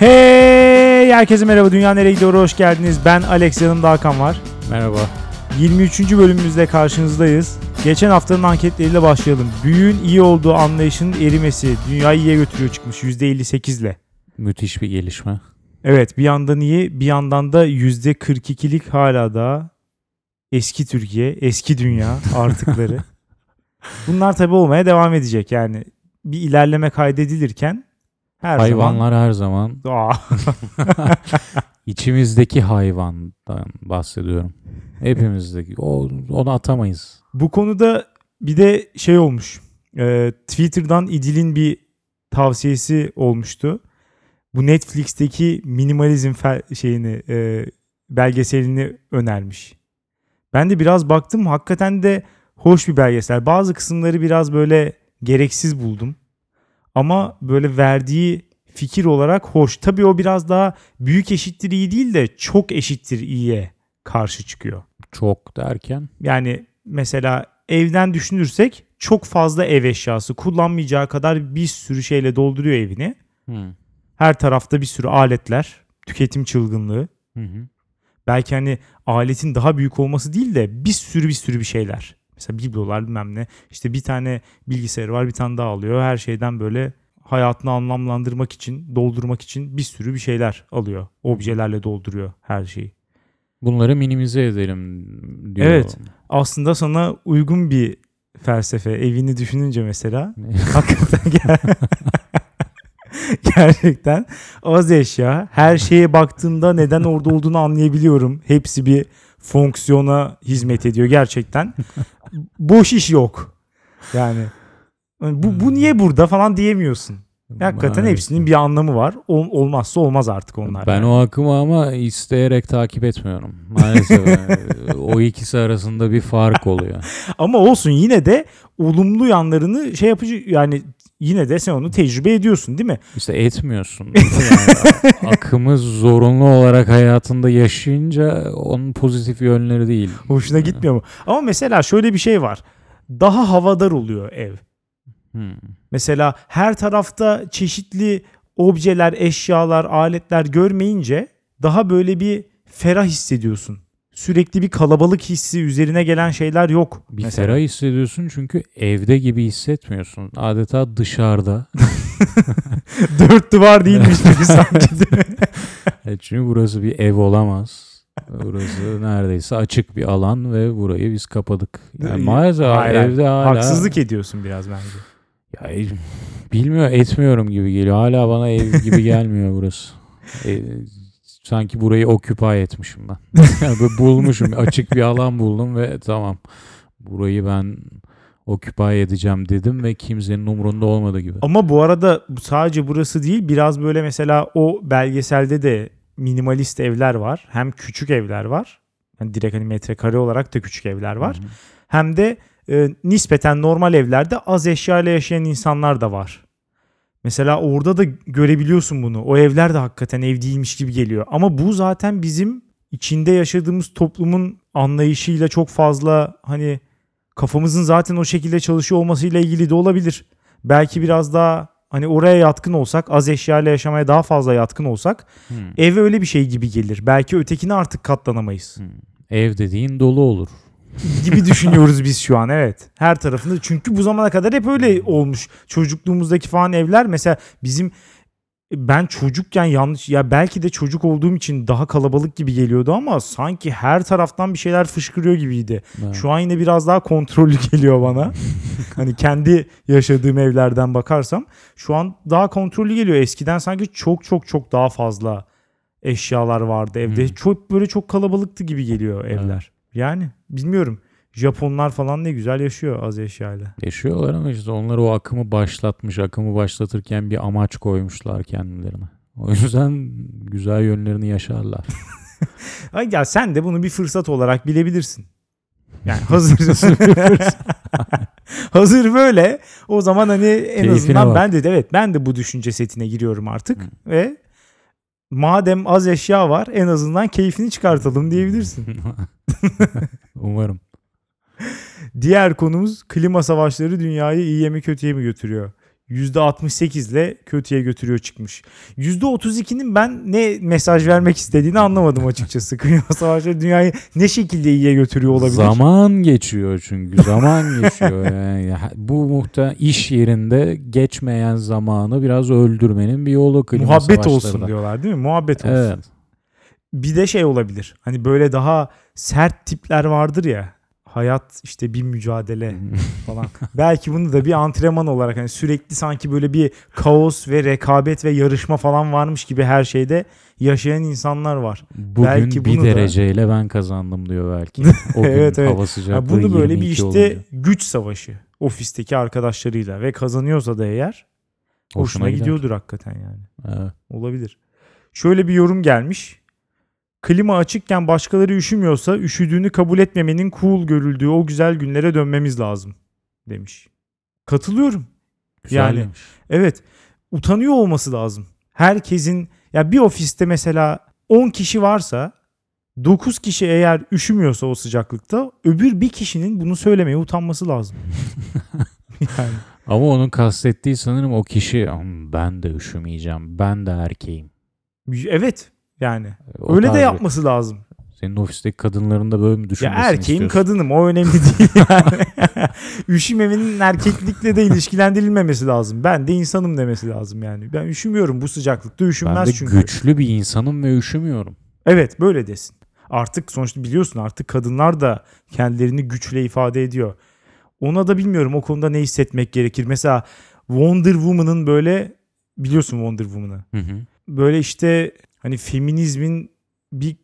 Hey herkese merhaba Dünya Nereye Gidiyor hoş geldiniz. Ben Alex yanımda Hakan var. Merhaba. 23. bölümümüzde karşınızdayız. Geçen haftanın anketleriyle başlayalım. Büyüğün iyi olduğu anlayışının erimesi dünyayı iyiye götürüyor çıkmış %58 ile. Müthiş bir gelişme. Evet bir yandan iyi bir yandan da %42'lik hala da eski Türkiye, eski dünya artıkları. Bunlar tabi olmaya devam edecek yani. Bir ilerleme kaydedilirken her Hayvanlar her zaman zaman... Aa, içimizdeki hayvandan bahsediyorum. Hepimizdeki. O, onu atamayız. Bu konuda bir de şey olmuş. Ee, Twitter'dan İdil'in bir tavsiyesi olmuştu. Bu Netflix'teki minimalizm fel- şeyini e, belgeselini önermiş. Ben de biraz baktım hakikaten de hoş bir belgesel. Bazı kısımları biraz böyle gereksiz buldum. Ama böyle verdiği fikir olarak hoş. Tabii o biraz daha büyük eşittir iyi değil de çok eşittir iyiye karşı çıkıyor. Çok derken. Yani mesela evden düşünürsek çok fazla ev eşyası kullanmayacağı kadar bir sürü şeyle dolduruyor evini. Hı. Her tarafta bir sürü aletler, tüketim çılgınlığı. Hı hı. Belki hani aletin daha büyük olması değil de bir sürü bir sürü bir şeyler. Mesela biblolar bilmem ne. İşte bir tane bilgisayarı var bir tane daha alıyor. Her şeyden böyle hayatını anlamlandırmak için, doldurmak için bir sürü bir şeyler alıyor. Objelerle dolduruyor her şeyi. Bunları minimize edelim diyor. Evet. Aslında sana uygun bir felsefe. Evini düşününce mesela Hakikaten ger- gerçekten az eşya. Her şeye baktığımda neden orada olduğunu anlayabiliyorum. Hepsi bir fonksiyona hizmet ediyor gerçekten. Boş iş yok. Yani bu, bu niye burada falan diyemiyorsun. Hakikaten Evet. hepsinin bir anlamı var. Ol- olmazsa olmaz artık onlar. Ben yani. o akımı ama isteyerek takip etmiyorum. Maalesef yani o ikisi arasında bir fark oluyor. Ama olsun yine de olumlu yanlarını şey yapıcı yani yine de sen onu tecrübe ediyorsun değil mi? İşte etmiyorsun. Yani akımı zorunlu olarak hayatında yaşayınca onun pozitif yönleri değil. Hoşuna gitmiyor mu? Ama mesela şöyle bir şey var. Daha havadar oluyor ev. Hmm. Mesela her tarafta çeşitli objeler, eşyalar, aletler görmeyince daha böyle bir ferah hissediyorsun. Sürekli bir kalabalık hissi üzerine gelen şeyler yok. Bir mesela. ferah hissediyorsun çünkü evde gibi hissetmiyorsun. Adeta dışarıda. Dört duvar değilmiş gibi sanki değil mi? E çünkü burası bir ev olamaz. Burası neredeyse açık bir alan ve burayı biz kapadık. Yani maalesef Hayır, hayır. evde hala... Haksızlık ediyorsun biraz bence. Ya, e, bilmiyor etmiyorum gibi geliyor. Hala bana ev gibi gelmiyor burası. E, sanki burayı occupy etmişim ben. Yani bulmuşum. Açık bir alan buldum ve tamam. Burayı ben occupy edeceğim dedim ve kimsenin umurunda olmadı gibi. Ama bu arada sadece burası değil biraz böyle mesela o belgeselde de minimalist evler var. Hem küçük evler var. Yani direkt hani metrekare olarak da küçük evler var. Hı hı. Hem de e, nispeten normal evlerde az eşya ile yaşayan insanlar da var. Mesela orada da görebiliyorsun bunu. O evler de hakikaten ev değilmiş gibi geliyor. Ama bu zaten bizim içinde yaşadığımız toplumun anlayışıyla çok fazla hani kafamızın zaten o şekilde çalışıyor olmasıyla ilgili de olabilir. Belki biraz daha hani oraya yatkın olsak, az eşya ile yaşamaya daha fazla yatkın olsak Hmm. ev öyle bir şey gibi gelir. Belki ötekine artık katlanamayız Hmm. Ev dediğin dolu olur. Gibi düşünüyoruz biz şu an evet. Her tarafında çünkü bu zamana kadar hep öyle olmuş. Çocukluğumuzdaki falan evler mesela bizim ben çocukken yanlış ya belki de çocuk olduğum için daha kalabalık gibi geliyordu ama sanki her taraftan bir şeyler fışkırıyor gibiydi. Evet. Şu an yine biraz daha kontrollü geliyor bana. hani kendi yaşadığım evlerden bakarsam şu an daha kontrollü geliyor. Eskiden sanki çok çok çok daha fazla eşyalar vardı evde. Hmm. Çok böyle çok kalabalıktı gibi geliyor Evet. evler. Yani bilmiyorum. Japonlar falan ne güzel yaşıyor az eşyayla. Yaşıyorlar ama işte onlar o akımı başlatmış. Akımı başlatırken bir amaç koymuşlar kendilerine. O yüzden güzel yönlerini yaşarlar. Ay ya sen de bunu bir fırsat olarak bilebilirsin. Yani hazır hazır böyle o zaman hani en Keyfine azından bak. ben de evet ben de bu düşünce setine giriyorum artık Hı. ve madem az eşya var en azından keyfini çıkartalım diyebilirsin. Umarım. Diğer konumuz klima savaşları dünyayı iyiye mi kötüye mi götürüyor? %68 ile kötüye götürüyor çıkmış. %32'nin ben ne mesaj vermek istediğini anlamadım açıkçası. Klima savaşları dünyayı ne şekilde iyiye götürüyor olabilir? Zaman geçiyor çünkü zaman geçiyor yani bu muhta iş yerinde geçmeyen zamanı biraz öldürmenin bir yolu klima Muhabbet olsun diyorlar değil mi? Muhabbet olsun. Evet. Bir de şey olabilir. Hani böyle daha sert tipler vardır ya. Hayat işte bir mücadele falan. Belki bunu da bir antrenman olarak hani sürekli sanki böyle bir kaos ve rekabet ve yarışma falan varmış gibi her şeyde yaşayan insanlar var. Bugün Belki bir bunu da- dereceyle ben kazandım diyor belki. O gün Evet, evet. hava Ha, sıcaklığı bunu böyle bir 22 işte olunca. güç savaşı ofisteki arkadaşlarıyla ve kazanıyorsa da eğer hoşuna, gider. gidiyordur hakikaten yani. Evet. Olabilir. Şöyle bir yorum gelmiş. Klima açıkken başkaları üşümüyorsa üşüdüğünü kabul etmemenin cool görüldüğü o güzel günlere dönmemiz lazım demiş. Katılıyorum. Yani- Güzelmiş. Evet. Utanıyor olması lazım. Herkesin ya bir ofiste mesela 10 kişi varsa 9 kişi eğer üşümüyorsa o sıcaklıkta öbür bir kişinin bunu söylemeye utanması lazım. yani Ama onun kastettiği sanırım o kişi "Hmm, ben de üşümeyeceğim. Ben de erkeğim. evet yani O öyle de yapması lazım. Senin ofisteki kadınların da böyle mi Ya düşünmesini erkeğim istiyorsun? kadınım o önemli değil yani. Üşümemenin erkeklikle de ilişkilendirilmemesi lazım. Ben de insanım demesi lazım yani. Ben üşümüyorum bu sıcaklıkta Ben üşünmez de çünkü. güçlü bir insanım ve üşümüyorum. Evet böyle desin. Artık sonuçta biliyorsun artık kadınlar da kendilerini güçle ifade ediyor. Ona da bilmiyorum o konuda ne hissetmek gerekir. Mesela Wonder Woman'ın böyle biliyorsun Wonder Woman'ı. Hı hı. Böyle işte hani feminizmin bir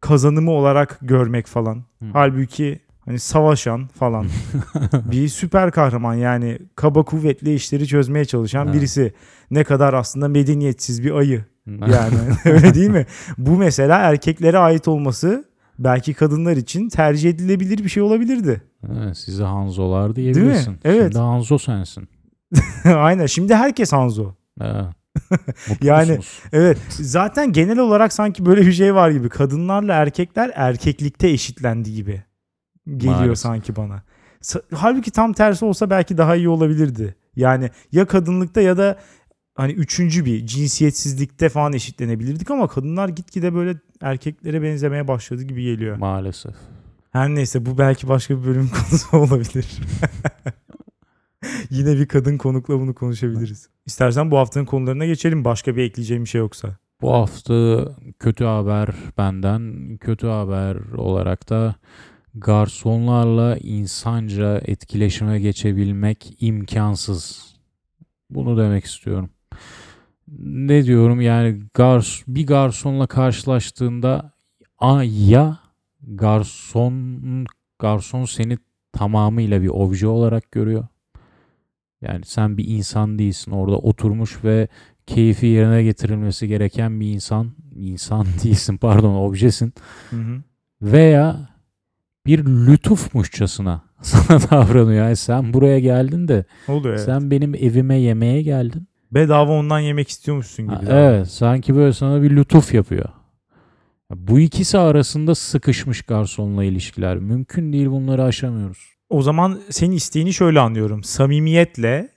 kazanımı olarak görmek falan. Hı. Halbuki hani savaşan falan bir süper kahraman yani kaba kuvvetli işleri çözmeye çalışan birisi. Ne kadar aslında medeniyetsiz bir ayı. Yani öyle değil mi? Bu mesela erkeklere ait olması belki kadınlar için tercih edilebilir bir şey olabilirdi. Evet, size Hanzolar diyebilirsin. Evet. Şimdi Hanzo sensin. Aynen. Şimdi herkes Hanzo. Evet. Mutlu Yani- musunuz? Evet. Zaten genel olarak sanki böyle bir şey var gibi. Kadınlarla erkekler erkeklikte eşitlendi gibi. Geliyor Maalesef. sanki bana. Halbuki tam tersi olsa belki daha iyi olabilirdi. Yani ya kadınlıkta ya da hani üçüncü bir cinsiyetsizlikte falan eşitlenebilirdik ama kadınlar gitgide böyle erkeklere benzemeye başladı gibi geliyor. Maalesef. Her neyse bu belki başka bir bölüm konusu olabilir. Yine bir kadın konukla bunu konuşabiliriz. İstersen bu haftanın konularına geçelim. Başka bir ekleyeceğim bir şey yoksa. Bu hafta kötü haber benden. Kötü haber olarak da garsonlarla insanca etkileşime geçebilmek imkansız. Bunu demek istiyorum. Ne diyorum yani gars bir garsonla karşılaştığında a ya garson garson seni tamamıyla bir obje olarak görüyor. Yani sen bir insan değilsin. Orada oturmuş ve keyfi yerine getirilmesi gereken bir insan. insan değilsin pardon objesin. Hı hı. Veya bir lütufmuşçasına sana davranıyor. Yani sen buraya geldin de Oluyor evet. sen benim evime yemeğe geldin. Bedava ondan yemek istiyormuşsun gibi. Ha, evet sanki böyle sana bir lütuf yapıyor. Bu ikisi arasında sıkışmış garsonla ilişkiler. Mümkün değil bunları aşamıyoruz. O zaman senin isteğini şöyle anlıyorum. Samimiyetle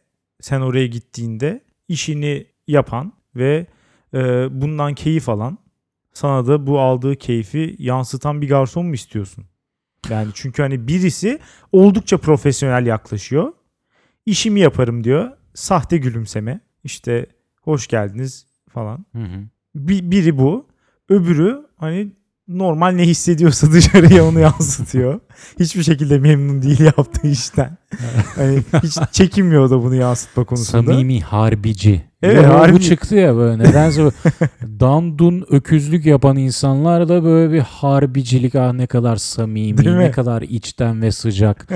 sen oraya gittiğinde işini yapan ve e, bundan keyif alan sana da bu aldığı keyfi yansıtan bir garson mu istiyorsun? Yani çünkü hani birisi oldukça profesyonel yaklaşıyor. İşimi yaparım diyor. Sahte gülümseme. İşte hoş geldiniz falan. Hı hı. Bir, biri bu. Öbürü hani normal ne hissediyorsa dışarıya onu yansıtıyor. Hiçbir şekilde memnun değil yaptığı işten. Hani hiç çekinmiyor da bunu yansıtma konusunda. Samimi harbici. Evet, Ya bu harbi. çıktı ya böyle. Nedense böyle dandun öküzlük yapan insanlar da böyle bir harbicilik ah ne kadar samimi, ne kadar içten ve sıcak.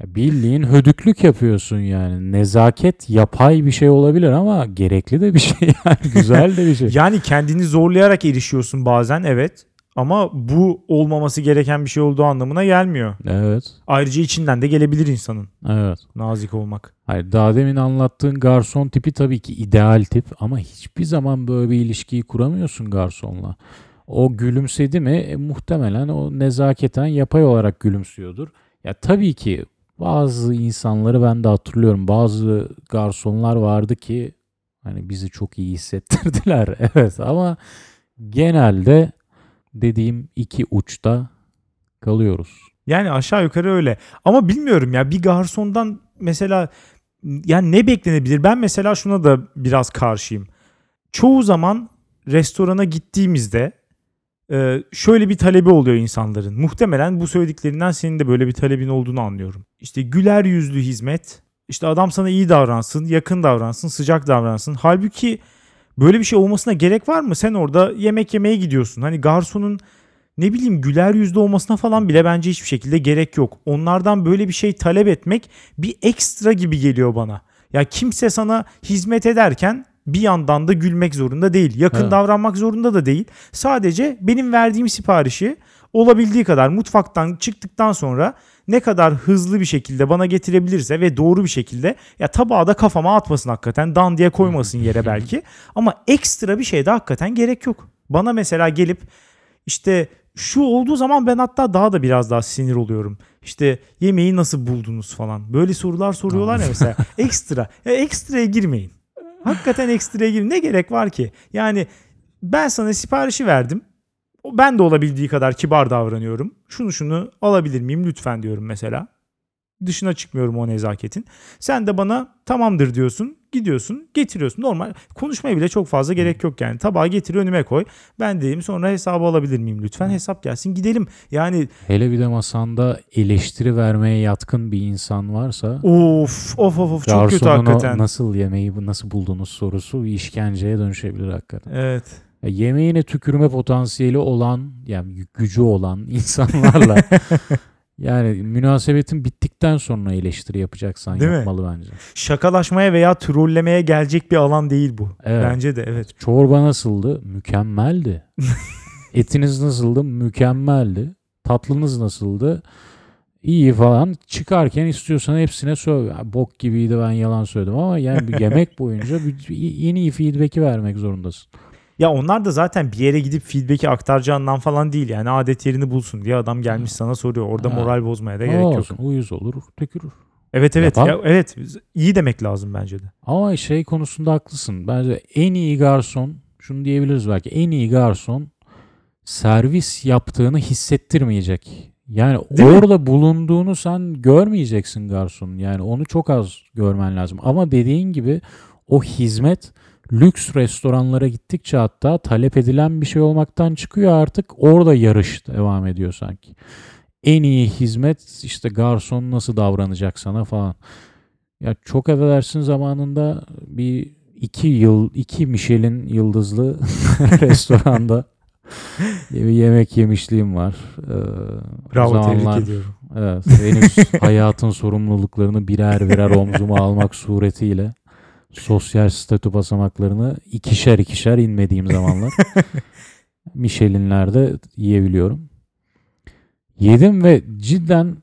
ya bildiğin hödüklük yapıyorsun yani. Nezaket yapay bir şey olabilir ama gerekli de bir şey yani. Güzel de bir şey. Yani kendini zorlayarak erişiyorsun bazen evet. Ama bu olmaması gereken bir şey olduğu anlamına gelmiyor. Evet. Ayrıca içinden de gelebilir insanın Evet. nazik olmak. Hayır, daha demin anlattığın garson tipi tabii ki ideal tip ama hiçbir zaman böyle bir ilişkiyi kuramıyorsun garsonla. O gülümsedi mi e, muhtemelen o nezaketen yapay olarak gülümsüyordur. Ya tabii ki Bazı insanları ben de hatırlıyorum. Bazı garsonlar vardı ki hani bizi çok iyi hissettirdiler. Evet ama genelde dediğim iki uçta kalıyoruz. Yani aşağı yukarı öyle. Ama bilmiyorum ya bir garsondan mesela yani ne beklenebilir? Ben mesela şuna da biraz karşıyım. Çoğu zaman restorana gittiğimizde e, şöyle bir talebi oluyor insanların. Muhtemelen bu söylediklerinden senin de böyle bir talebin olduğunu anlıyorum. İşte güler yüzlü hizmet, işte adam sana iyi davransın, yakın davransın, sıcak davransın. Halbuki böyle bir şey olmasına gerek var mı? Sen orada yemek yemeye gidiyorsun. Hani garsonun ne bileyim güler yüzlü olmasına falan bile bence hiçbir şekilde gerek yok. Onlardan böyle bir şey talep etmek bir ekstra gibi geliyor bana. Ya kimse sana hizmet ederken bir yandan da gülmek zorunda değil. Yakın Evet. davranmak zorunda da değil. Sadece benim verdiğim siparişi olabildiği kadar mutfaktan çıktıktan sonra ne kadar hızlı bir şekilde bana getirebilirse ve doğru bir şekilde ya tabağı da kafama atmasın hakikaten dan diye koymasın yere belki ama ekstra bir şey de hakikaten gerek yok. Bana mesela gelip işte şu olduğu zaman ben hatta daha da biraz daha sinir oluyorum. İşte yemeği nasıl buldunuz falan. Böyle sorular soruyorlar ya mesela. Ekstra. Ya ekstraya girmeyin. Hakikaten ekstraya girin. Ne gerek var ki? Yani ben sana siparişi verdim. Ben de olabildiği kadar kibar davranıyorum. Şunu şunu alabilir miyim lütfen diyorum mesela. Dışına çıkmıyorum o nezaketin. Sen de bana tamamdır diyorsun. Gidiyorsun getiriyorsun. Normal konuşmaya bile çok fazla gerek yok yani. Tabağı getir önüme koy. Ben diyeyim sonra hesabı alabilir miyim lütfen? Hesap gelsin gidelim. Yani Hele bir de masanda eleştiri vermeye yatkın bir insan varsa of of of of çok kötü hakikaten. nasıl yemeği nasıl buldunuz sorusu bir işkenceye dönüşebilir hakikaten. Evet. Yemeğine tükürme potansiyeli olan yani gücü olan insanlarla yani münasebetin bittikten sonra eleştiri yapacaksan Değil mi? yapmalı bence. Şakalaşmaya veya trollemeye gelecek bir alan değil bu. Evet. Bence de evet. Çorba nasıldı? Mükemmeldi. Etiniz nasıldı? Mükemmeldi. Tatlınız nasıldı? İyi falan. Çıkarken istiyorsan hepsine söyle. Bok gibiydi ben yalan söyledim ama yani bir yemek boyunca en iyi feedback'i vermek zorundasın. Ya onlar da zaten bir yere gidip feedback'i aktaracağından falan değil. Yani adet yerini bulsun diye adam gelmiş sana soruyor. Orada Ha. moral bozmaya da Ama gerek yok. olsun, Uyuz olur, tükürür. Evet evet. Yapan- Ya, evet. iyi demek lazım bence de. Ama şey konusunda haklısın. Bence en iyi garson, şunu diyebiliriz belki, en iyi garson servis yaptığını hissettirmeyecek. Yani Değil mi? orada bulunduğunu sen görmeyeceksin garsonun. Yani onu çok az görmen lazım. Ama dediğin gibi o hizmet lüks restoranlara gittikçe hatta talep edilen bir şey olmaktan çıkıyor artık orada yarış devam ediyor sanki. En iyi hizmet işte garson nasıl davranacak sana falan. Ya çok affedersin zamanında bir iki yıl, iki Michelin yıldızlı restoranda bir yemek yemişliğim var. Ee, Bravo zamanlar- tebrik ediyorum. Evet, henüz hayatın sorumluluklarını birer birer omzuma almak suretiyle sosyal statü basamaklarını ikişer ikişer inmediğim zamanlar Michelin'lerde yiyebiliyorum. Yedim ve cidden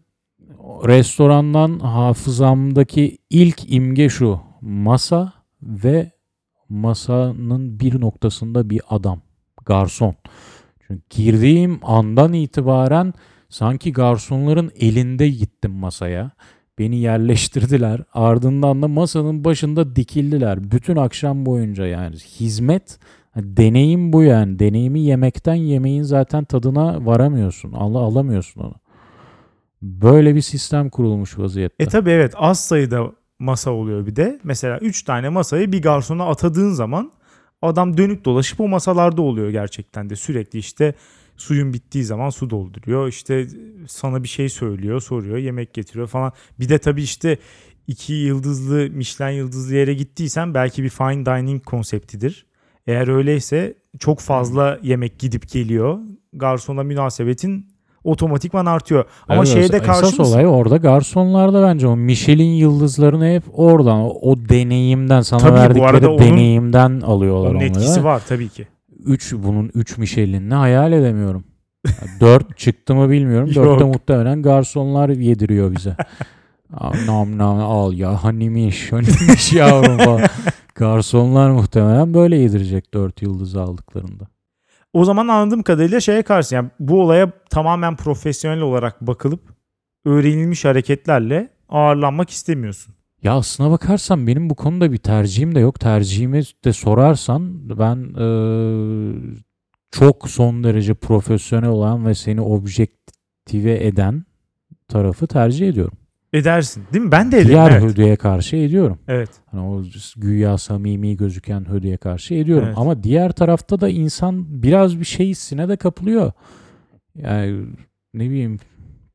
restorandan hafızamdaki ilk imge şu. Masa ve masanın bir noktasında bir adam. Garson. Çünkü girdiğim andan itibaren sanki garsonların elinde gittim masaya. Beni yerleştirdiler. Ardından da masanın başında dikildiler. Bütün akşam boyunca yani hizmet deneyim bu yani. Deneyimi yemekten yemeğin zaten tadına varamıyorsun. Al alamıyorsun onu. Böyle bir sistem kurulmuş vaziyette. E tabi evet az sayıda masa oluyor bir de. Mesela 3 tane masayı bir garsona atadığın zaman adam dönüp dolaşıp o masalarda oluyor gerçekten de. Sürekli işte suyun bittiği zaman su dolduruyor. İşte sana bir şey söylüyor, soruyor, yemek getiriyor falan. Bir de tabii işte iki yıldızlı Michelin yıldızlı yere gittiysen belki bir fine dining konseptidir. Eğer öyleyse çok fazla yemek gidip geliyor. Garsona münasebetin otomatikman artıyor. Ama Evet, şeye de esas karşı mısın? olay orada garsonlarda bence o Michelin yıldızlarını hep oradan o, o deneyimden sana Tabii bu verdikleri arada onun- deneyimden alıyorlar Onun onları. etkisi var tabii ki. 3 bunun 3 Michelin'ini hayal edemiyorum. 4 çıktı mı bilmiyorum. 4'te Yok. muhtemelen garsonlar yediriyor bize. Nam nam al ya hanimiş hanimiş yavrum falan. Garsonlar muhtemelen böyle yedirecek 4 yıldızı aldıklarında. O zaman anladığım kadarıyla şeye karşı yani bu olaya tamamen profesyonel olarak bakılıp öğrenilmiş hareketlerle ağırlanmak istemiyorsun. Ya aslına bakarsan benim bu konuda bir tercihim de yok. Tercihimi de sorarsan ben eee, çok son derece profesyonel olan ve seni objektive eden tarafı tercih ediyorum. Edersin değil mi? Ben de ederim. Diğer evet. hödeye karşı ediyorum. evet. Hani o güya samimi gözüken hödeye karşı ediyorum. Evet. Ama diğer tarafta da insan biraz bir şey hissine de kapılıyor. Yani ne bileyim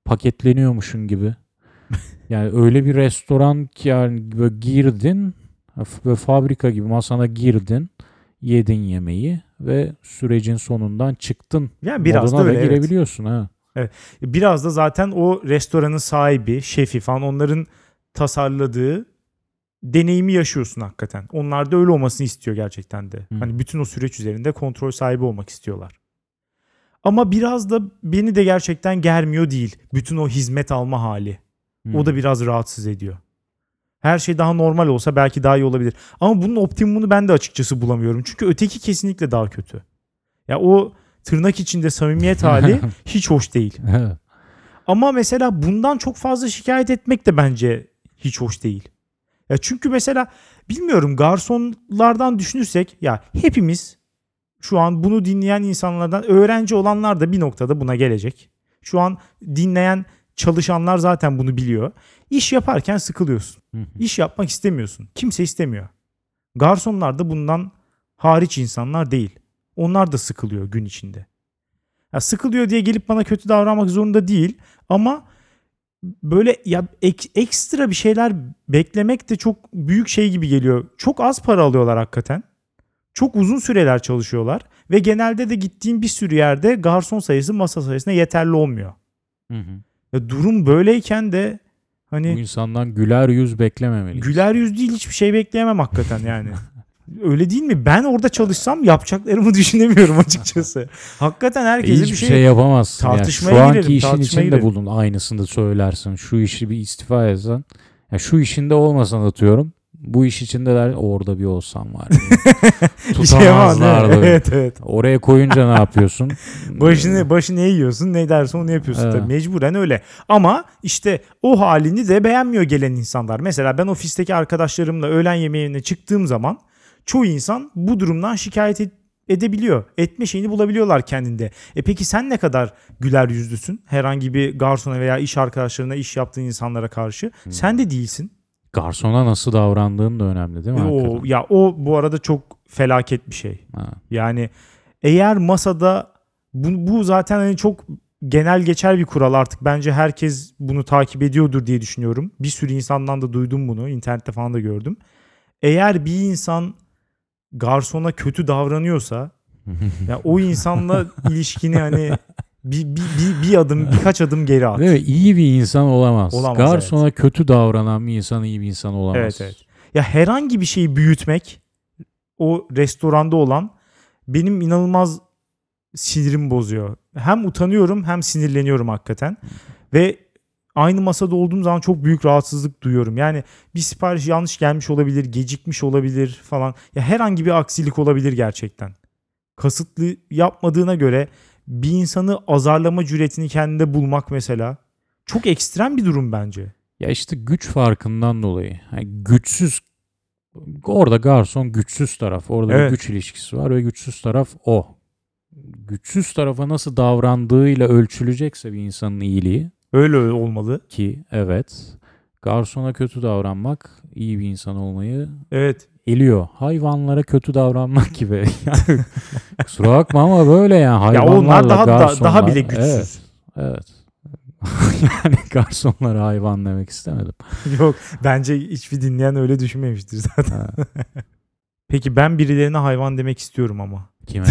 paketleniyormuşun gibi. Yani öyle bir restoran ki yani böyle girdin ve fabrika gibi masana girdin yedin yemeği ve sürecin sonundan çıktın. Yani biraz da Moduna öyle. da evet. girebiliyorsun ha. Biraz da zaten o restoranın sahibi, şefi falan onların tasarladığı deneyimi yaşıyorsun hakikaten. Onlar da öyle olmasını istiyor gerçekten de. Hı. Hani bütün o süreç üzerinde kontrol sahibi olmak istiyorlar. Ama biraz da beni de gerçekten germiyor değil. Bütün o hizmet alma hali. O da Hı. biraz rahatsız ediyor. Her şey daha normal olsa belki daha iyi olabilir. Ama bunun optimumunu ben de açıkçası bulamıyorum. Çünkü öteki kesinlikle daha kötü. Ya o tırnak içinde samimiyet hali hiç hoş değil. Ama mesela bundan çok fazla şikayet etmek de bence hiç hoş değil. Ya çünkü mesela bilmiyorum garsonlardan düşünürsek ya hepimiz şu an bunu dinleyen insanlardan öğrenci olanlar da bir noktada buna gelecek. Şu an dinleyen çalışanlar zaten bunu biliyor. İş yaparken sıkılıyorsun. İş yapmak istemiyorsun. Kimse istemiyor. Garsonlar da bundan hariç insanlar değil. Onlar da sıkılıyor gün içinde. Ya sıkılıyor diye gelip bana kötü davranmak zorunda değil ama böyle ya ek- ekstra bir şeyler beklemek de çok büyük şey gibi geliyor. Çok az para alıyorlar hakikaten. Çok uzun süreler çalışıyorlar ve genelde de gittiğim bir sürü yerde garson sayısı masa sayısına yeterli olmuyor. Hı hı. Ya durum böyleyken de Bu hani insandan güler yüz beklememeliyiz. güler yüz değil hiçbir şey bekleyemem hakikaten yani. Öyle değil mi? Ben orada çalışsam yapacaklarımı düşünemiyorum açıkçası. Hakikaten E, herkese hiçbir bir şey, şey, yapamazsın. Yani tartışmaya şu anki girelim, işin tartışmaya içinde bulun. Aynısını da söylersin. Şu işi bir istifa etsen. Ya şu işinde olmasan atıyorum. Bu iş içinde der orada bir olsam var. bir şey? Tutamazlardı. Evet evet. Oraya koyunca ne yapıyorsun? Başını başını eğiyorsun ne derse onu yapıyorsun Evet. tabii mecburen öyle. Ama işte o halini de beğenmiyor gelen insanlar. Mesela ben ofisteki arkadaşlarımla öğlen yemeğine çıktığım zaman çoğu insan bu durumdan şikayet et- edebiliyor. Etme şeyini bulabiliyorlar kendinde. E peki sen ne kadar güler yüzlüsün herhangi bir garsona veya iş arkadaşlarına iş yaptığın insanlara karşı? Hmm. Sen de değilsin. Garsona nasıl davrandığın da önemli değil mi? O, hakikaten? ya o bu arada çok felaket bir şey. Ha. Yani eğer masada bu, bu zaten hani çok genel geçer bir kural artık bence herkes bunu takip ediyordur diye düşünüyorum. Bir sürü insandan da duydum bunu internette falan da gördüm. Eğer bir insan garsona kötü davranıyorsa ya o insanla ilişkini hani bir, bir, bir, bir adım birkaç adım geri at. Değil mi? İyi bir insan olamaz. Olamaz, Garsona kötü davranan bir insan iyi bir insan olamaz. Evet evet. Ya herhangi bir şeyi büyütmek o restoranda olan benim inanılmaz sinirimi bozuyor. Hem utanıyorum hem sinirleniyorum hakikaten. Ve aynı masada olduğum zaman çok büyük rahatsızlık duyuyorum. Yani bir sipariş yanlış gelmiş olabilir, gecikmiş olabilir falan. Ya herhangi bir aksilik olabilir gerçekten. Kasıtlı yapmadığına göre bir insanı azarlama cüretini kendinde bulmak mesela çok ekstrem bir durum bence. Ya işte güç farkından dolayı. Yani güçsüz orada garson güçsüz taraf. Orada Evet. bir güç ilişkisi var ve güçsüz taraf o. Güçsüz tarafa nasıl davrandığıyla ölçülecekse bir insanın iyiliği Öyle olmalı. ki evet garsona kötü davranmak iyi bir insan olmayı Evet. Eliyor. Hayvanlara kötü davranmak gibi. Yani kusura bakma ama böyle yani Ya hayvanlarla onlar daha da, garsonlar, daha bile güçsüz. Evet. Evet. yani garsonlara hayvan demek istemedim. Yok bence hiçbir dinleyen öyle düşünmemiştir zaten. Peki ben birilerine hayvan demek istiyorum ama. Kime?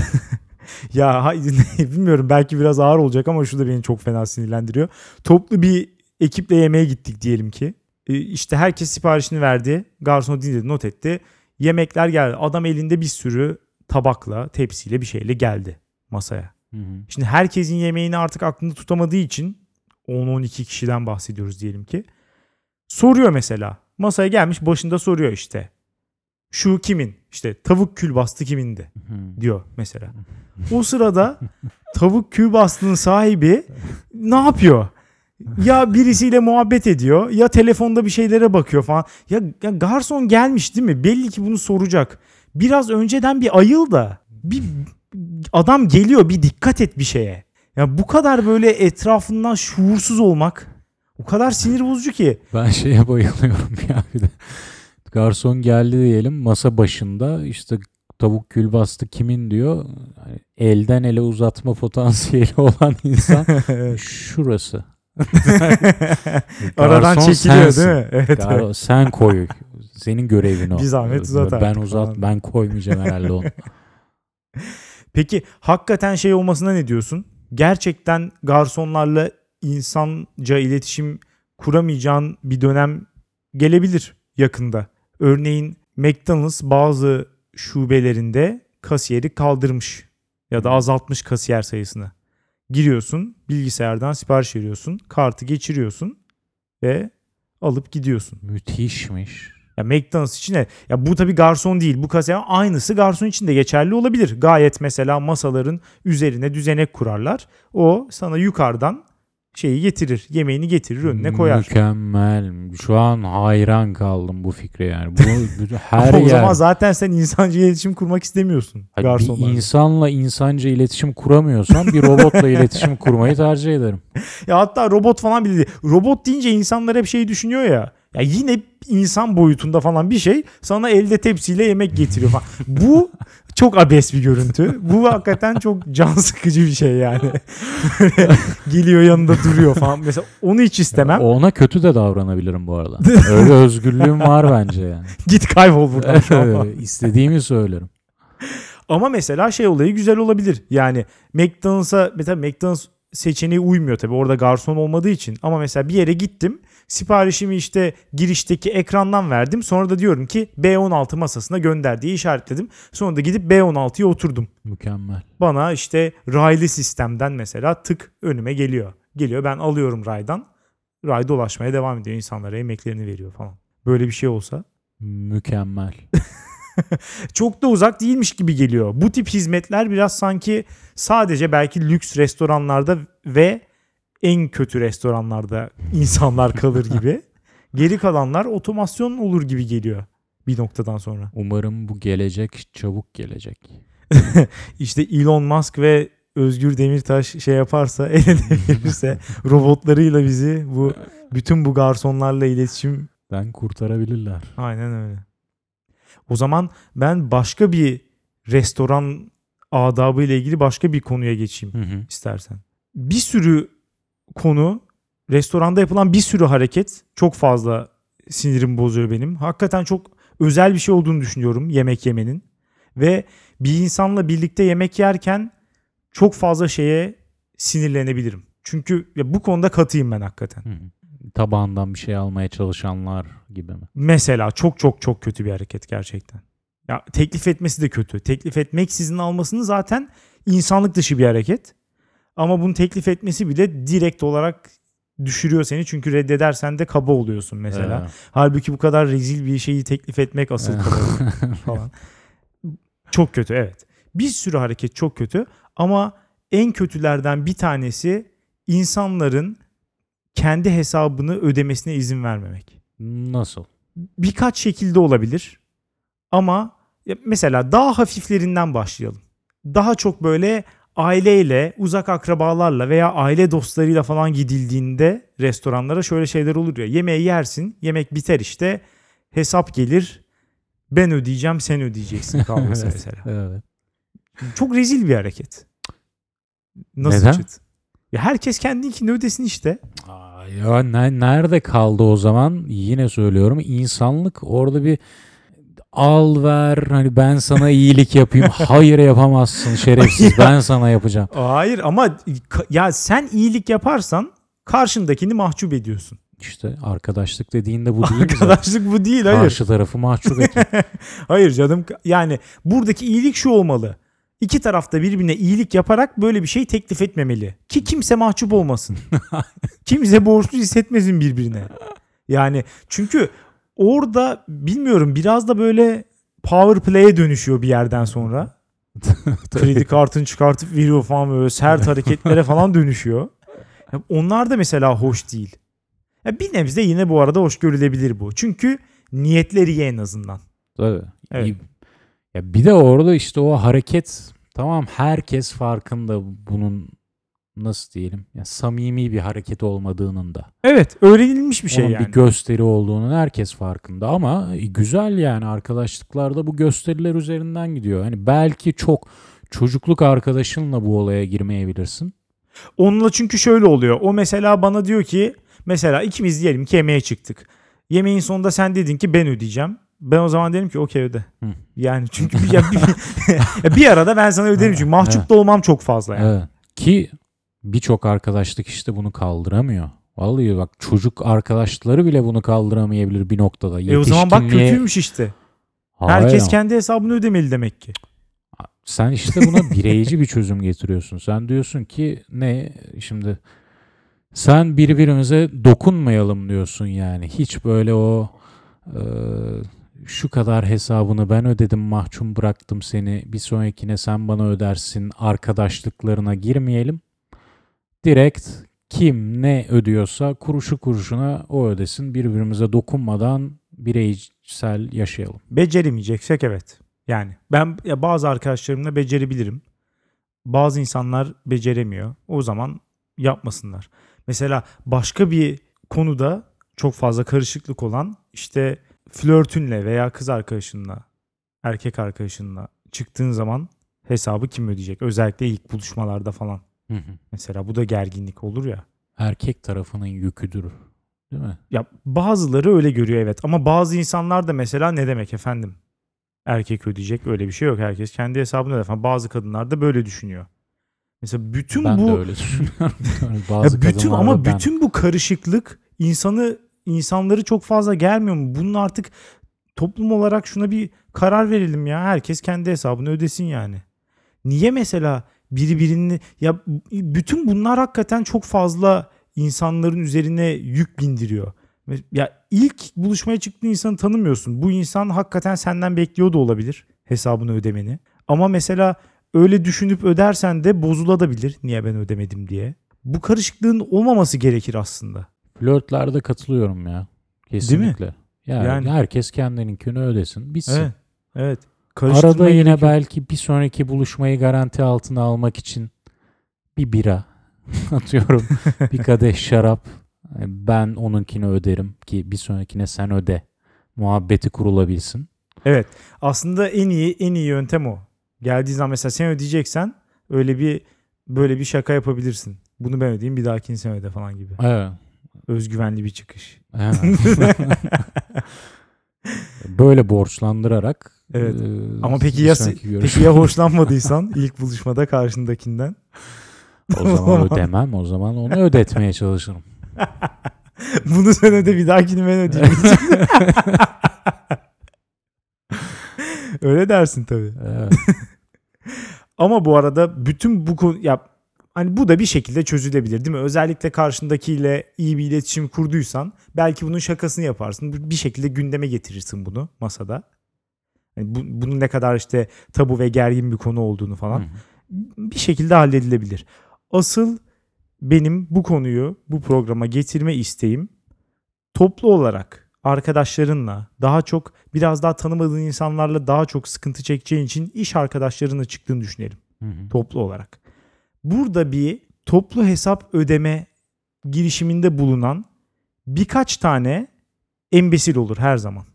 Ya bilmiyorum belki biraz ağır olacak ama şu da beni çok fena sinirlendiriyor. Toplu bir ekiple yemeğe gittik diyelim ki. Ee, İşte herkes siparişini verdi. Garson dinledi not etti. Yemekler geldi. Adam elinde bir sürü tabakla, tepsiyle bir şeyle geldi masaya. Hı hı. Şimdi herkesin yemeğini artık aklında tutamadığı için 10-12 kişiden bahsediyoruz diyelim ki. Soruyor mesela. Masaya gelmiş başında soruyor işte. Şu kimin? İşte tavuk külbastı kimindi Hı. diyor mesela. O sırada tavuk külbastının sahibi ne yapıyor? ya birisiyle muhabbet ediyor ya telefonda bir şeylere bakıyor falan. Ya, ya garson gelmiş değil mi? Belli ki bunu soracak. Biraz önceden bir ayıl da bir adam geliyor bir dikkat et bir şeye. Ya bu kadar böyle etrafından şuursuz olmak o kadar sinir bozucu ki. Ben şeye bayılıyorum ya bir de. Garson geldi diyelim masa başında işte tavuk kül bastı kimin diyor. Hani elden ele uzatma potansiyeli olan insan şurası. Aradan Garson çekiliyor sensin. değil mi? Evet, Gar-. Sen koy. Senin görevin o. Bir zahmet uzat Ben artık uzat falan. ben koymayacağım herhalde onu. Peki hakikaten şey olmasına ne diyorsun? Gerçekten garsonlarla insanca iletişim kuramayacağın bir dönem gelebilir yakında. Örneğin McDonald's bazı şubelerinde kasiyeri kaldırmış ya da azaltmış kasiyer sayısını. Giriyorsun, bilgisayardan sipariş veriyorsun, kartı geçiriyorsun ve alıp gidiyorsun. Müthişmiş. Ya McDonald's için de ya bu tabii garson değil. Bu kasiyer aynısı garson için de geçerli olabilir. Gayet mesela masaların üzerine düzenek kurarlar. O sana yukarıdan şeyi getirir. Yemeğini getirir önüne koyar. Mükemmel. Şu an hayran kaldım bu fikre yani. Bu, her o yer. zaman zaten sen insancı iletişim kurmak istemiyorsun. Hani bir insanla insanca iletişim kuramıyorsam bir robotla iletişim kurmayı tercih ederim. Ya hatta robot falan bile değil. Robot deyince insanlar hep şey düşünüyor ya. Ya yine insan boyutunda falan bir şey sana elde tepsiyle yemek getiriyor falan. Bu çok abes bir görüntü. Bu hakikaten çok can sıkıcı bir şey yani. Geliyor yanında duruyor falan. Mesela onu hiç istemem. Ona kötü de davranabilirim bu arada. Öyle özgürlüğüm var bence yani. Git kaybol buradan şu an. İstediğimi söylerim. Ama mesela şey olayı güzel olabilir. Yani McDonald's'a mesela McDonald's seçeneği uymuyor tabii orada garson olmadığı için. Ama mesela bir yere gittim. Siparişimi işte girişteki ekrandan verdim. Sonra da diyorum ki B16 masasına gönder diye işaretledim. Sonra da gidip B16'ya oturdum. Mükemmel. Bana işte raylı sistemden mesela tık önüme geliyor. Geliyor ben alıyorum raydan. Ray dolaşmaya devam ediyor. İnsanlara emeklerini veriyor falan. Böyle bir şey olsa Mükemmel. çok da uzak değilmiş gibi geliyor. Bu tip hizmetler biraz sanki sadece belki lüks restoranlarda ve en kötü restoranlarda insanlar kalır gibi. Geri kalanlar otomasyon olur gibi geliyor bir noktadan sonra. Umarım bu gelecek çabuk gelecek. İşte Elon Musk ve Özgür Demirtaş şey yaparsa eline verirse robotlarıyla bizi bu bütün bu garsonlarla iletişim Ben kurtarabilirler. Aynen öyle. O zaman ben başka bir restoran adabı ile ilgili başka bir konuya geçeyim Hı hı. istersen. Bir sürü konu, restoranda yapılan bir sürü hareket çok fazla sinirimi bozuyor benim. Hakikaten çok özel bir şey olduğunu düşünüyorum yemek yemenin. Ve bir insanla birlikte yemek yerken çok fazla şeye sinirlenebilirim. Çünkü ya bu konuda katıyım ben hakikaten. Hı. Tabağından bir şey almaya çalışanlar gibi mi? Mesela çok çok çok kötü bir hareket gerçekten. Ya teklif etmesi de kötü. Teklif etmeksizin almasını zaten insanlık dışı bir hareket. Ama bunu teklif etmesi bile direkt olarak düşürüyor seni çünkü reddedersen de kaba oluyorsun mesela. Evet. Halbuki bu kadar rezil bir şeyi teklif etmek asıl Evet. kabalık falan. Çok kötü evet. Bir sürü hareket çok kötü ama en kötülerden bir tanesi insanların kendi hesabını ödemesine izin vermemek Nasıl? birkaç şekilde olabilir. Ama mesela daha hafiflerinden başlayalım. Daha çok böyle aileyle, uzak akrabalarla veya aile dostlarıyla falan gidildiğinde restoranlara şöyle şeyler olur ya. Yemeği yersin, yemek biter işte. Hesap gelir. Ben ödeyeceğim, sen ödeyeceksin kavgası Evet. mesela. Evet. Çok rezil bir hareket. Nasıl Neden? çıt? Ya herkes kendinkini ödesin işte. Aa, ya ne- nerede kaldı o zaman? Yine söylüyorum insanlık orada bir al ver hani ben sana iyilik yapayım. Hayır yapamazsın şerefsiz ben sana yapacağım. Hayır ama ya sen iyilik yaparsan karşındakini mahcup ediyorsun. İşte arkadaşlık dediğinde bu değil zaten? Arkadaşlık bu değil hayır. Karşı tarafı mahcup etmek. Hayır canım yani buradaki iyilik şu olmalı. İki tarafta birbirine iyilik yaparak böyle bir şey teklif etmemeli. Ki kimse mahcup olmasın. kimse borçlu hissetmesin birbirine. Yani çünkü orada bilmiyorum biraz da böyle power play'e dönüşüyor bir yerden sonra. Kredi kartını çıkartıp veriyor falan böyle sert hareketlere falan dönüşüyor. Onlar da mesela hoş değil. Ya bir nebze yine bu arada hoş görülebilir bu. Çünkü niyetleri iyi en azından. Tabii. Evet. Ya bir de orada işte o hareket tamam herkes farkında bunun nasıl diyelim ya samimi bir hareket olmadığının da. Evet öğrenilmiş bir şey Onun yani. bir gösteri olduğunun herkes farkında ama e, güzel yani arkadaşlıklarda bu gösteriler üzerinden gidiyor. Hani belki çok çocukluk arkadaşınla bu olaya girmeyebilirsin. Onunla çünkü şöyle oluyor. O mesela bana diyor ki mesela ikimiz diyelim ki yemeğe çıktık. Yemeğin sonunda sen dedin ki ben ödeyeceğim. Ben o zaman dedim ki okey öde. Hı. Yani çünkü bir, ya bir, bir arada ben sana öderim çünkü mahcup da olmam çok fazla yani. Evet. Ki birçok arkadaşlık işte bunu kaldıramıyor. Vallahi bak çocuk arkadaşları bile bunu kaldıramayabilir bir noktada. E o zaman bak kötüymüş işte. Hayır Herkes kendi hesabını ödemeli demek ki. Sen işte buna bireyci bir çözüm getiriyorsun. Sen diyorsun ki ne şimdi sen birbirimize dokunmayalım diyorsun yani. Hiç böyle o e, şu kadar hesabını ben ödedim mahkum bıraktım seni bir sonrakine sen bana ödersin arkadaşlıklarına girmeyelim. Direkt kim ne ödüyorsa kuruşu kuruşuna o ödesin birbirimize dokunmadan bireysel yaşayalım. Beceremeyeceksek evet. Yani ben ya bazı arkadaşlarımla becerebilirim. Bazı insanlar beceremiyor. O zaman yapmasınlar. Mesela başka bir konuda çok fazla karışıklık olan işte flörtünle veya kız arkadaşınla, erkek arkadaşınla çıktığın zaman hesabı kim ödeyecek? Özellikle ilk buluşmalarda falan. Hı hı. Mesela bu da gerginlik olur ya. erkek tarafının yüküdür. Değil mi? Ya bazıları öyle görüyor evet ama bazı insanlar da mesela ne demek efendim? Erkek ödeyecek öyle bir şey yok. Herkes kendi hesabını öder falan. Bazı kadınlar da böyle düşünüyor. Mesela bütün ben bu de öyle düşünüyorum. Yani Ya Bazı bütün kadınlar ama da ben- bütün bu karışıklık insanı insanları çok fazla gelmiyor mu? Bunun artık toplum olarak şuna bir karar verelim ya. Herkes kendi hesabını ödesin yani. Niye mesela biri birini ya bütün bunlar hakikaten çok fazla insanların üzerine yük bindiriyor. Ya ilk buluşmaya çıktığın insanı tanımıyorsun. Bu insan hakikaten senden bekliyor da olabilir hesabını ödemeni. Ama mesela öyle düşünüp ödersen de bozulabilir niye ben ödemedim diye. Bu karışıklığın olmaması gerekir aslında. flörtlerde katılıyorum ya. Kesinlikle. Yani, Yani- herkes kendininkini ödesin. Bitsin. Evet. Evet. Arada yine gerek yok. belki bir sonraki buluşmayı garanti altına almak için bir bira atıyorum. bir kadeh şarap. Ben onunkini öderim ki bir sonrakine sen öde. Muhabbeti kurulabilsin. Evet. Aslında en iyi en iyi yöntem o. Geldiği zaman mesela sen ödeyeceksen öyle bir böyle bir şaka yapabilirsin. Bunu ben ödeyeyim bir dahakini sen öde falan gibi. Evet. Özgüvenli bir çıkış. Evet. Böyle borçlandırarak. Evet. e, Ama peki ya peki ya hoşlanmadıysan ilk buluşmada karşındakinden O zaman ödemem. O zaman onu ödetmeye çalışırım. bunu sen öde bir dahakini ben ödeyeyim. Öyle dersin tabii. Evet. Ama bu arada bütün bu konu ya hani bu da bir şekilde çözülebilir değil mi? Özellikle karşındakiyle iyi bir iletişim kurduysan belki bunun şakasını yaparsın. Bir şekilde gündeme getirirsin bunu masada. Hani bu, bunun ne kadar işte tabu ve gergin bir konu olduğunu falan Hı bir şekilde halledilebilir. Asıl benim bu konuyu bu programa getirme isteğim toplu olarak arkadaşlarınla daha çok biraz daha tanımadığın insanlarla daha çok sıkıntı çekeceğin için iş arkadaşlarınla çıktığını düşünelim Hı hı. toplu olarak. Burada bir toplu hesap ödeme girişiminde bulunan birkaç tane embesil olur her zaman.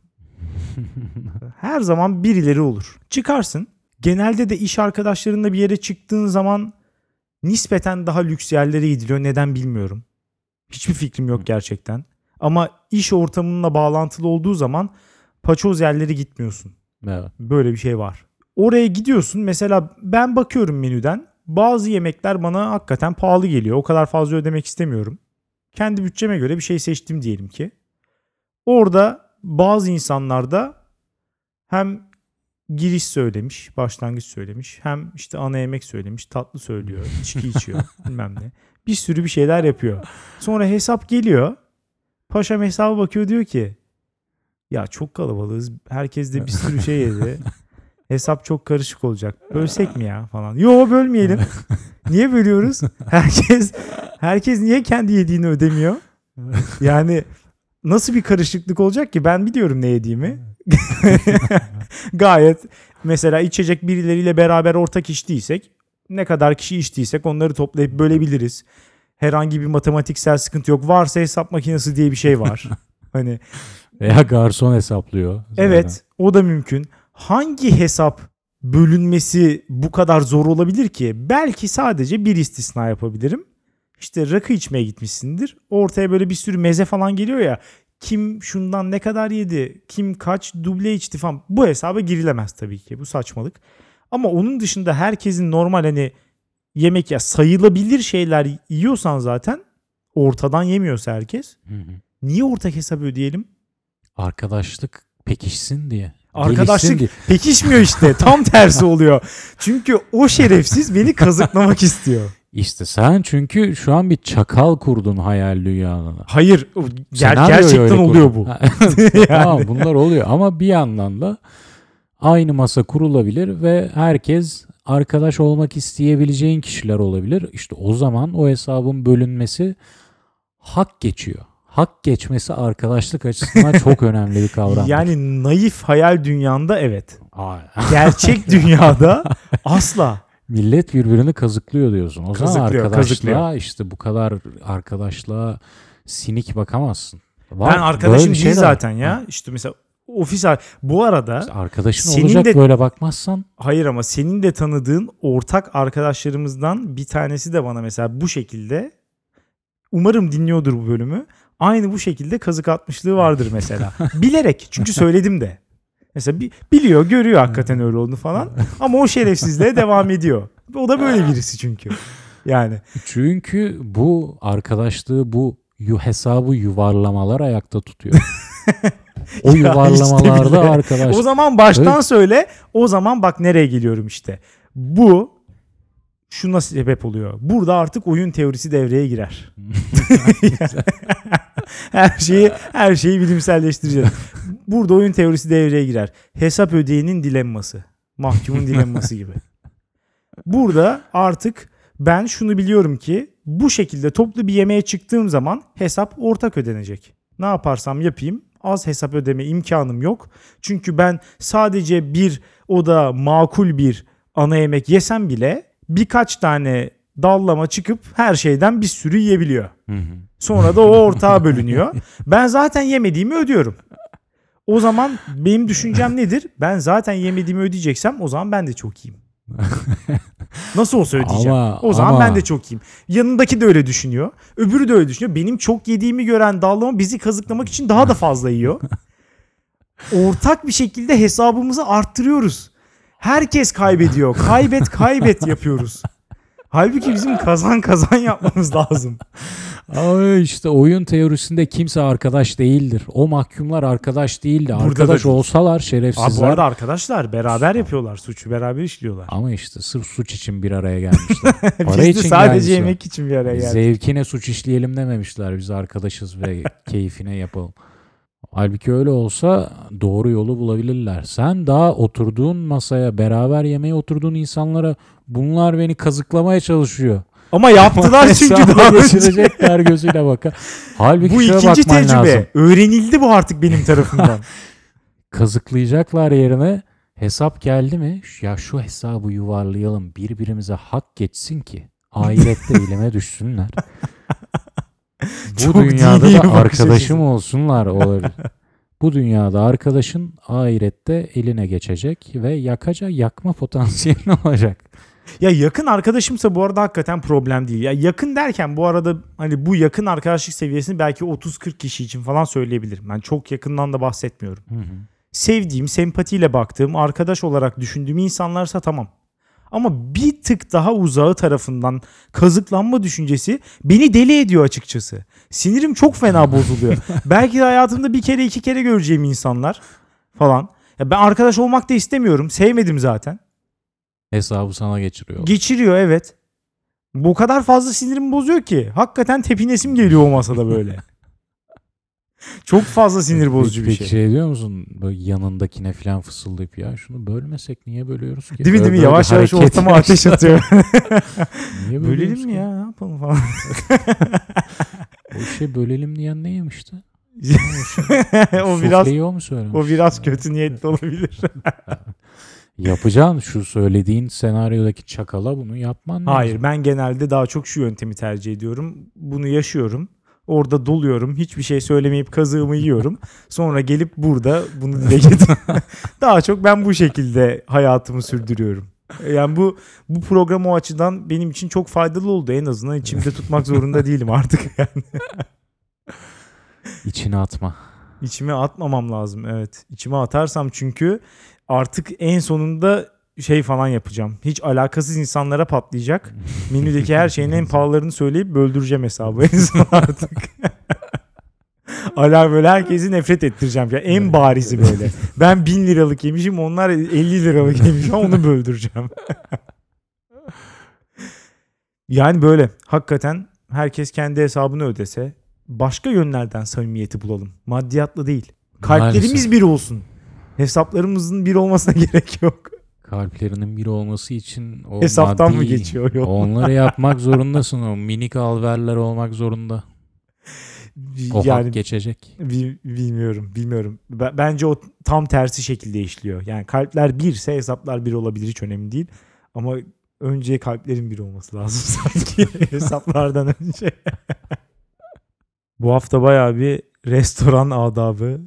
Her zaman birileri olur. Çıkarsın. Genelde de iş arkadaşlarınla bir yere çıktığın zaman nispeten daha lüks yerlere gidiliyor. Neden bilmiyorum. Hiçbir fikrim yok gerçekten. Ama iş ortamınla bağlantılı olduğu zaman paçoz yerlere gitmiyorsun. Evet. Böyle bir şey var. Oraya gidiyorsun. Mesela ben bakıyorum menüden. Bazı yemekler bana hakikaten pahalı geliyor. O kadar fazla ödemek istemiyorum. Kendi bütçeme göre bir şey seçtim diyelim ki. Orada bazı insanlar da hem giriş söylemiş, başlangıç söylemiş, hem işte ana yemek söylemiş, tatlı söylüyor, içki içiyor, bilmem ne. Bir sürü bir şeyler yapıyor. Sonra hesap geliyor. Paşam hesaba bakıyor diyor ki ya çok kalabalığız. Herkes de bir sürü şey yedi. Hesap çok karışık olacak. Bölsek mi ya falan. Yo bölmeyelim. Niye bölüyoruz? Herkes Herkes niye kendi yediğini ödemiyor? Yani nasıl bir karışıklık olacak ki? Ben biliyorum ne yediğimi. Gayet mesela içecek birileriyle beraber ortak içtiysek ne kadar kişi içtiysek onları toplayıp bölebiliriz. Herhangi bir matematiksel sıkıntı yok. Varsa hesap makinesi diye bir şey var. hani Veya garson hesaplıyor. evet o da mümkün. Hangi hesap bölünmesi bu kadar zor olabilir ki? Belki sadece bir istisna yapabilirim. İşte rakı içmeye gitmişsindir. Ortaya böyle bir sürü meze falan geliyor ya. Kim şundan ne kadar yedi, kim kaç duble içti falan. Bu hesaba girilemez tabii ki. Bu saçmalık. Ama onun dışında herkesin normal hani yemek ya sayılabilir şeyler yiyorsan zaten ortadan yemiyorsa herkes. Hı hı. Niye ortak hesap ödeyelim? Arkadaşlık pekişsin diye. Arkadaşlık diye. pekişmiyor işte. Tam tersi oluyor. Çünkü o şerefsiz beni kazıklamak istiyor. İşte sen çünkü şu an bir çakal kurdun hayal dünyanına. Hayır. ger- gerçekten oluyor bu. Yani. tamam bunlar oluyor ama bir yandan da aynı masa kurulabilir ve herkes arkadaş olmak isteyebileceğin kişiler olabilir. İşte o zaman o hesabın bölünmesi hak geçiyor. Hak geçmesi arkadaşlık açısından çok önemli bir kavram. Yani naif hayal dünyanda evet. Gerçek dünyada asla. Millet birbirini kazıklıyor diyorsun. O zaman Kazıklıyor, arkadaşlığa kazıklıyor. işte bu kadar arkadaşlığa sinik bakamazsın. Var, Ben böyle arkadaşım bir değil şey de var. zaten ya. İşte mesela ofis ar- bu arada İşte Arkadaşın Senin olacak de- böyle bakmazsan hayır ama senin de tanıdığın ortak arkadaşlarımızdan bir tanesi de bana mesela bu şekilde umarım dinliyordur bu bölümü. Aynı bu şekilde kazık atmışlığı vardır mesela. Bilerek çünkü söyledim de. Mesela bi- biliyor, görüyor hakikaten öyle olduğunu falan. Ama o şerefsizliğe devam ediyor. O da böyle birisi çünkü. Yani Çünkü bu arkadaşlığı bu yu hesabı yuvarlamalar ayakta tutuyor. o yuvarlamalarda işte arkadaş. o zaman baştan söyle. O zaman bak nereye geliyorum işte. Bu şuna sebep oluyor. Burada artık oyun teorisi devreye girer. her şeyi her şeyi bilimselleştireceğiz. Burada oyun teorisi devreye girer. Hesap ödeyenin dilemması. Mahkumun dilemması gibi. Burada artık ben şunu biliyorum ki bu şekilde toplu bir yemeğe çıktığım zaman hesap ortak ödenecek. Ne yaparsam yapayım az hesap ödeme imkanım yok. Çünkü ben sadece bir o da makul bir ana yemek yesem bile birkaç tane dallama çıkıp her şeyden bir sürü yiyebiliyor. Hı hı. Sonra da o ortağa bölünüyor. Ben zaten yemediğimi ödüyorum. O zaman benim düşüncem nedir? Ben zaten yemediğimi ödeyeceksem o zaman ben de çok yiyeyim. Nasıl olsa ödeyeceğim. Ama- o zaman ama- ben de çok yiyeyim. Yanındaki de öyle düşünüyor. Öbürü de öyle düşünüyor. Benim çok yediğimi gören dallama bizi kazıklamak için daha da fazla yiyor. Ortak bir şekilde hesabımızı arttırıyoruz. Herkes kaybediyor. Kaybet kaybet yapıyoruz. Halbuki bizim kazan kazan yapmamız lazım. Ama işte oyun teorisinde kimse arkadaş değildir. O mahkumlar arkadaş değildi. Burada da Arkadaş değil. olsalar Abi bu şerefsizler. arada arkadaşlar beraber yapıyorlar suçu. Beraber işliyorlar. Ama işte sırf suç için bir araya gelmişler. Para için sadece gelmişler. yemek için bir araya geldik. Zevkine suç işleyelim dememişler. Biz arkadaşız ve keyfine yapalım. Halbuki öyle olsa doğru yolu bulabilirler. Sen daha oturduğun masaya beraber yemeğe oturduğun insanlara bunlar beni kazıklamaya çalışıyor. Ama yaptılar çünkü daha geçirecekler gözüyle bakar. Halbuki Bu ikinci tecrübe. lazım. Öğrenildi bu artık benim tarafımdan. Kazıklayacaklar yerine hesap geldi mi? Ya şu hesabı yuvarlayalım birbirimize hak geçsin ki ahirette ilime düşsünler. Bu Çok dünyada da arkadaşım olsunlar olabilir. Bu dünyada arkadaşın ahirette eline geçecek ve yakacak yakma potansiyeli olacak. ya yakın arkadaşımsa bu arada hakikaten problem değil. Ya yakın derken bu arada hani bu yakın arkadaşlık seviyesini belki 30-40 kişi için falan söyleyebilirim. Ben çok yakından da bahsetmiyorum. Hı hı. Sevdiğim, sempatiyle baktığım, arkadaş olarak düşündüğüm insanlarsa tamam. Ama bir tık daha uzağı tarafından kazıklanma düşüncesi beni deli ediyor açıkçası. Sinirim çok fena bozuluyor. Belki de hayatımda bir kere iki kere göreceğim insanlar falan. Ya ben arkadaş olmak da istemiyorum. Sevmedim zaten. Hesabı sana geçiriyor. Geçiriyor evet. Bu kadar fazla sinirimi bozuyor ki. Hakikaten tepinesim geliyor o masada böyle. Çok fazla sinir bozucu bir Peki şey. şey diyor musun? Böyle yanındakine falan fısıldayıp ya şunu bölmesek niye bölüyoruz ki? Değil mi değil mi? Yavaş yavaş ortama ateş atıyor. Niye Bölelim mi ya? Ne yapalım falan. O işe bölelim diyen ne yemişti? o biraz o mu söylemiş? o biraz kötü niyetli olabilir. Yapacaksın şu söylediğin senaryodaki çakala bunu yapman lazım. Hayır ben genelde daha çok şu yöntemi tercih ediyorum. Bunu yaşıyorum. Orada doluyorum. Hiçbir şey söylemeyip kazığımı yiyorum. Sonra gelip burada bunu dile daha çok ben bu şekilde hayatımı sürdürüyorum. Yani bu bu program o açıdan benim için çok faydalı oldu. En azından içimde tutmak zorunda değilim artık. Yani İçine atma. içime atmamam lazım. Evet. İçime atarsam çünkü artık en sonunda şey falan yapacağım. Hiç alakasız insanlara patlayacak. Menüdeki her şeyin en pahalılarını söyleyip böldüreceğim hesabı en son artık. Ala böyle herkesi nefret ettireceğim. Ya en barizi böyle. Ben bin liralık yemişim onlar 50 liralık yemiş onu böldüreceğim. yani böyle hakikaten herkes kendi hesabını ödese başka yönlerden samimiyeti bulalım. Maddiyatla değil. Kalplerimiz Maalesef. bir olsun. Hesaplarımızın bir olmasına gerek yok. Kalplerinin bir olması için o Hesaptan mı maddi- geçiyor yol? Onları yapmak zorundasın o minik alverler olmak zorunda. O yani hak geçecek. Bi- bilmiyorum, bilmiyorum. Bence o tam tersi şekilde işliyor. Yani kalpler birse hesaplar bir olabilir hiç önemli değil. Ama önce kalplerin bir olması lazım sanki hesaplardan önce. Bu hafta bayağı bir restoran adabı,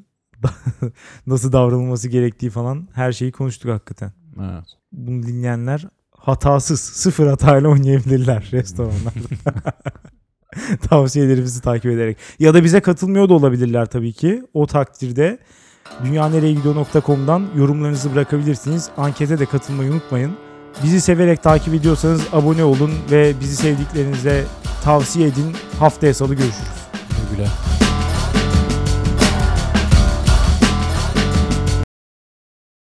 nasıl davranılması gerektiği falan her şeyi konuştuk hakikaten. Evet. Bunu dinleyenler hatasız, sıfır hatayla oynayabilirler restoranlarda. Tavsiyelerimizi takip ederek. Ya da bize katılmıyor da olabilirler tabii ki. O takdirde dünyanereyegidiyor.com'dan yorumlarınızı bırakabilirsiniz. Ankete de katılmayı unutmayın. Bizi severek takip ediyorsanız abone olun ve bizi sevdiklerinize tavsiye edin. Haftaya salı görüşürüz. Güle güle.